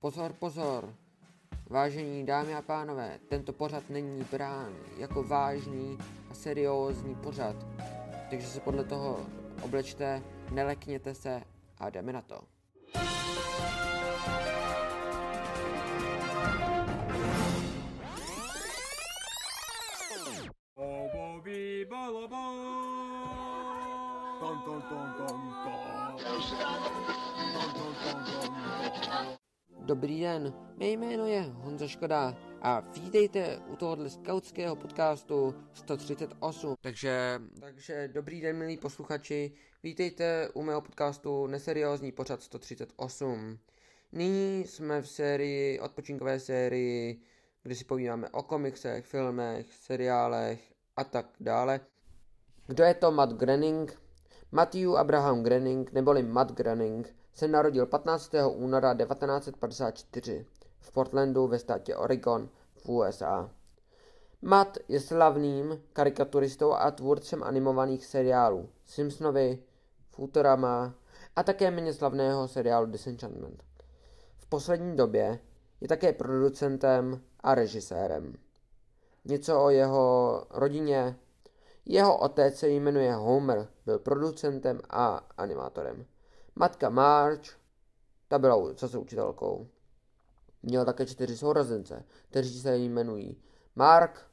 Pozor, pozor! Vážení dámy a pánové, tento pořad není brán jako vážný a seriózní pořad, takže se podle toho oblečte, nelekněte se a jdeme na to. Bobby Balaba. Ton, ton, ton, ton, ton. Dobrý den, mé jméno je Honza Škoda a vítejte u tohohle skautského podcastu 138. Takže, takže dobrý den milí posluchači, vítejte u mého podcastu Neseriózní pořad 138. Nyní jsme v sérii, odpočinkové sérii, kde si povídáme o komiksech, filmech, seriálech a tak dále. Kdo je to Matt Groening? Matthew Abraham Groening, neboli Matt Groening, se narodil 15. února 1954 v Portlandu ve státě Oregon v USA. Matt je slavným karikaturistou a tvůrcem animovaných seriálů Simpsonovi, Futurama a také méně slavného seriálu Disenchantment. V poslední době je také producentem a režisérem. Něco o jeho rodině. Jeho otec se jmenuje Homer, byl producentem a animátorem. Matka Marge, ta byla zase učitelkou. Měl také čtyři sourozence, kteří se jmenují Mark,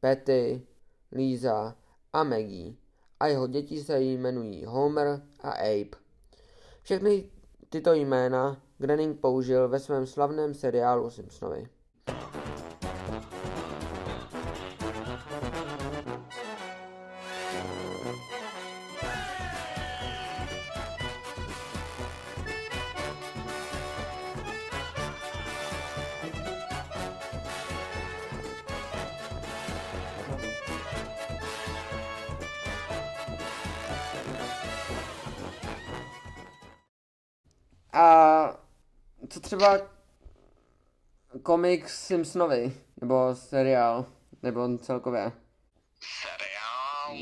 Patty, Lisa a Maggie. A jeho děti se jmenují Homer a Abe. Všechny tyto jména Groening použil ve svém slavném seriálu Simpsonovi. A co třeba komiks Simpsonovi, nebo seriál, nebo celkově, Seriál?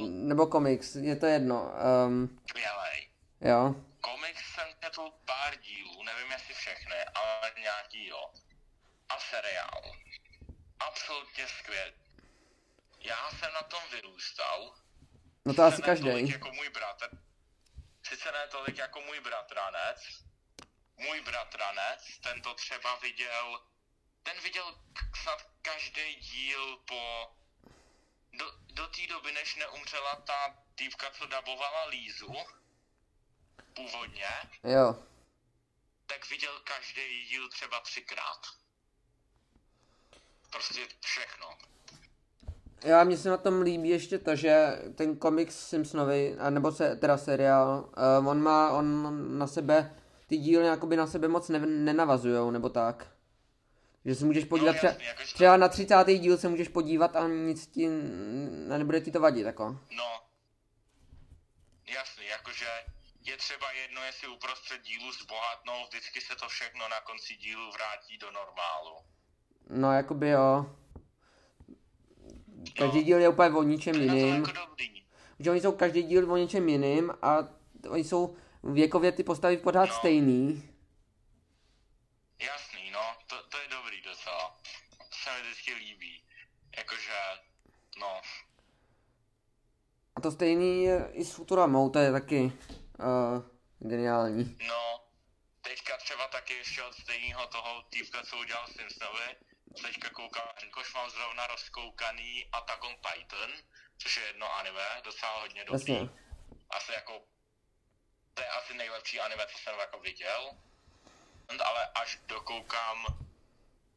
Nebo komiks, je to jedno. Um, Skvělej. jo, Komiks jsem četl pár dílů, nevím jestli všechny, ale nějaký jo. A seriál. Absolutně skvělý. Já jsem na tom vyrůstal. no to asi každý. jako můj bratr. Sice ne tolik jako můj bratranec. Můj bratranec, ten to třeba viděl, ten viděl snad každý díl po, do, té doby, než neumřela ta týpka, co dabovala Lízu, původně, Jo, tak viděl každý díl třeba třikrát. Prostě všechno. já mně se na tom líbí ještě to, že ten komiks Simpsonovi, nebo se, teda seriál, uh, on má, on na sebe, ty díly jakoby na sebe moc ne, nenavazujou, nebo tak. Že se můžeš podívat No, třeba, jasně, jakože to- třeba na 30. díl se můžeš podívat a nic ti, a nebude ti to vadit, jako. No, jasný, jakože je třeba jedno, jestli uprostřed dílu zbohatnou, vždycky se to všechno na konci dílu vrátí do normálu. No, jakoby jo. Každý No. díl je úplně o ničem jiným. jako dobrý. Že oni jsou každý díl o něčem jiným a oni jsou věkově ty postavy pořád No. stejný. Jasný, no, to, to je dobrý docela. To se mi vždycky líbí. Jakože, no, A to stejný je i s Futuramou, to je taky uh, geniální. no, teďka třeba taky ještě od stejného toho týpka, co udělal Simpsonovi, teďka koukám, jakož mám zrovna rozkoukaný Attack on Titan, což je jedno anime, docela hodně dobrý. Jasně. Asi jako, to je asi nejlepší anime, co jsem jako viděl, ale až dokoukám,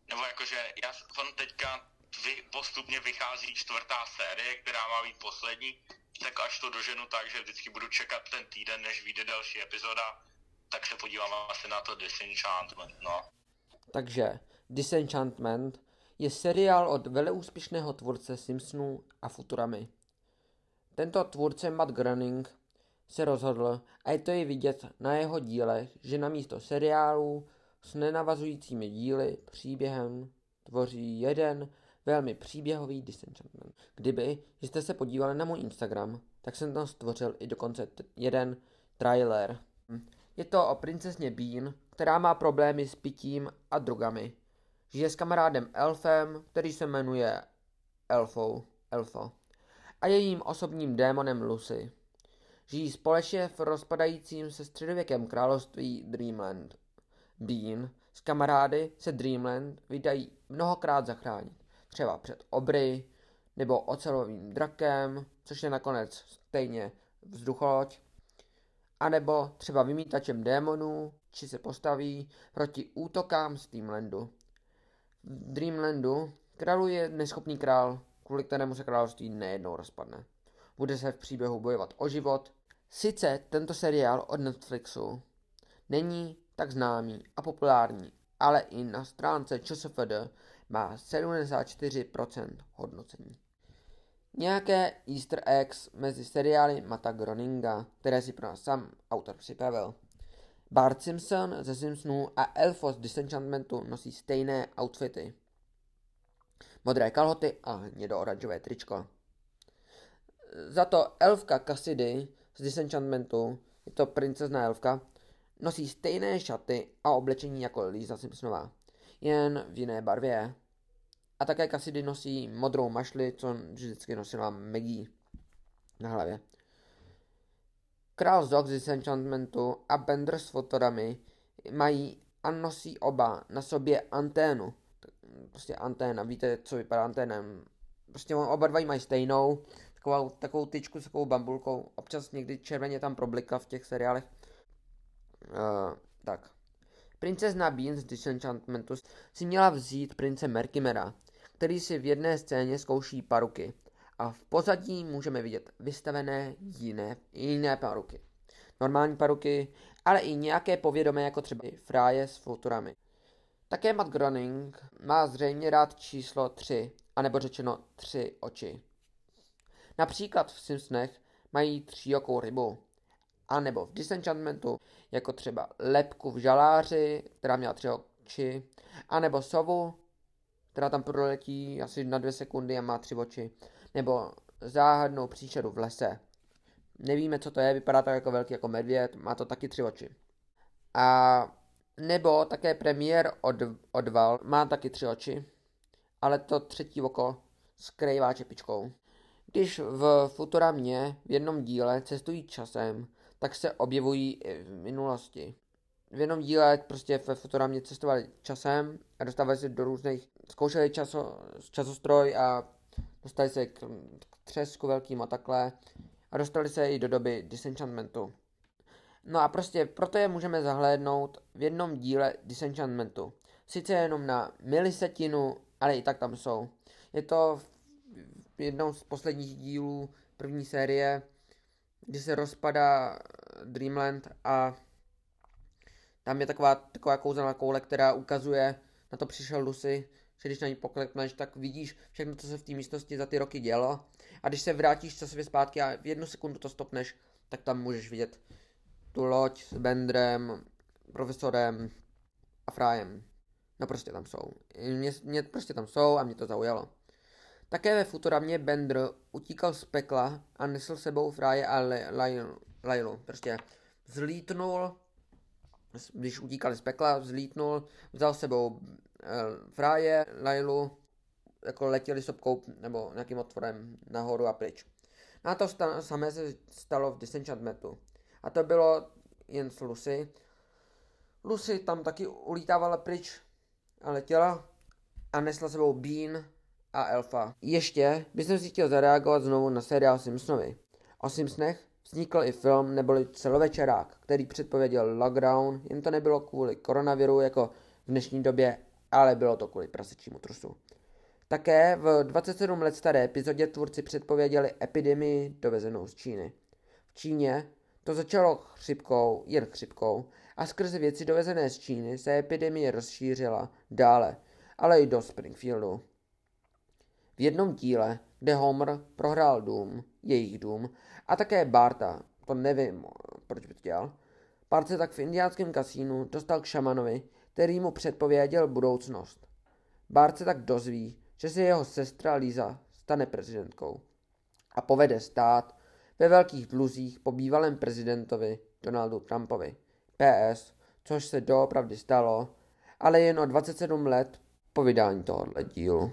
nebo jakože, já, on teďka vy, postupně vychází čtvrtá série, která má být poslední, tak až to doženu tak, že vždycky budu čekat ten týden, než vyjde další epizoda, tak se podívám asi na to Disenchantment, no. Takže Disenchantment je seriál od veleúspěšného tvůrce Simpsonů a Futuramy. Tento tvůrce Matt Groening se rozhodl, a je to i vidět na jeho dílech, že na místo seriálů s nenavazujícími díly příběhem tvoří jeden velmi příběhový Disenchantment. Kdyby jste se podívali na můj Instagram, tak jsem tam stvořil i dokonce t- jeden trailer. Je to o princezně Bean, která má problémy s pitím a drogami. Žije s kamarádem Elfem, který se jmenuje Elfou, Elfo, a jejím osobním démonem Lucy. Žijí společně v rozpadajícím se středověkém království Dreamland. Bean s kamarády se Dreamland vydají mnohokrát zachránit, třeba před obry, nebo ocelovým drakem, což je nakonec stejně vzducholoď, anebo třeba vymítačem démonů, či se postaví proti útokám z Dreamlandu. V Dreamlandu králuje neschopný král, kvůli kterému se království nejednou rozpadne. Bude se v příběhu bojovat o život. Sice tento seriál od Netflixu není tak známý a populární, ale i na stránce ČSFD má 74% hodnocení. Nějaké easter eggs mezi seriály Mata Groninga, které si pro nás sám autor připravil. Bart Simpson ze Simpsonů a Elfos Disenchantmentu nosí stejné outfity. Modré kalhoty a hnědo-oranžové tričko. Za to elfka Cassidy z Disenchantmentu, je to princezna elfka, nosí stejné šaty a oblečení jako Lisa Simpsonová, jen v jiné barvě. A také Cassidy nosí modrou mašli, co vždycky nosila Maggie na hlavě. Král Zog z Disenchantmentu a Bender s fotorami mají a nosí oba na sobě anténu. Prostě anténa, víte, co vypadá anténem. Prostě oba dva mají stejnou, takovou, takovou tyčku s takovou bambulkou. Občas někdy červeně tam problika v těch seriálech. Uh, tak. Princezna Bean z Disenchantmentu si měla vzít prince Merkimera, který si v jedné scéně zkouší paruky a v pozadí můžeme vidět vystavené jiné, jiné paruky. Normální paruky, ale i nějaké povědomé jako třeba fráje s futurami. Také Matt Groening má zřejmě rád číslo 3, anebo řečeno tři oči. Například v Simpsonech mají tříokou rybu, a nebo v Disenchantmentu, jako třeba lepku v žaláři, která měla tři oči, a nebo sovu, která tam proletí asi na dvě sekundy a má tři oči, nebo záhadnou příšeru v lese. Nevíme, co to je, vypadá to jako velký jako medvěd, má to taky tři oči. A nebo také premiér od, Odval má taky tři oči, ale to třetí oko skrývá čepičkou. Když v Futuramě v jednom díle cestují časem, tak se objevují i v minulosti. V jednom díle prostě ve Futuramě cestovali časem a dostávali se do různých, zkoušeli časo, časostroj a dostali se k, k třesku velkým a takhle a dostali se i do doby Disenchantmentu. No a prostě proto je můžeme zahlédnout v jednom díle Disenchantmentu. Sice jenom na milisetinu, ale i tak tam jsou. Je to v jednou z posledních dílů první série, kdy se rozpadá Dreamland a tam je taková, taková kouzelná koule, která ukazuje, na to přišel Lucy, že když na ní poklekneš, tak vidíš všechno, co se v té místnosti za ty roky dělo. A když se vrátíš časově zpátky a v jednu sekundu to stopneš, tak tam můžeš vidět tu loď s Bendrem, profesorem a Frajem. No prostě tam jsou. Mě, mě prostě tam jsou a mě to zaujalo. Také ve Futuramě Bender utíkal z pekla a nesl sebou Fraje a Lailu. Prostě zlítnul, když utíkali z pekla, zlítnul, vzal sebou uh, Fraje, Lailu, jako letěli sopkou nebo nějakým otvorem nahoru a pryč. Na to sta- samé se stalo v Disenchantmentu. A to bylo jen s Lucy. Lucy tam taky ulítávala pryč a letěla a nesla sebou Bean a Elfa. Ještě bych si chtěl zareagovat znovu na seriál Simpsonovi. O Simpsonech vznikl i film neboli celovečerák, který předpověděl lockdown, jen to nebylo kvůli koronaviru jako v dnešní době, ale bylo to kvůli prasečímu trusu. Také v 27 let staré epizodě tvůrci předpověděli epidemii dovezenou z Číny. V Číně to začalo chřipkou, jen chřipkou, a skrze věci dovezené z Číny se epidemie rozšířila dále, ale i do Springfieldu. V jednom díle, kde Homer prohrál dům, jejich dům, a také Barta, to nevím, proč by to dělal, Bart se tak v indiánském kasínu dostal k šamanovi, který mu předpověděl budoucnost. Bart se tak dozví, že se jeho sestra Lisa stane prezidentkou a povede stát ve velkých dluzích po bývalém prezidentovi Donaldu Trumpovi. PS, což se doopravdy stalo, ale jen o 27 let po vydání tohoto dílu.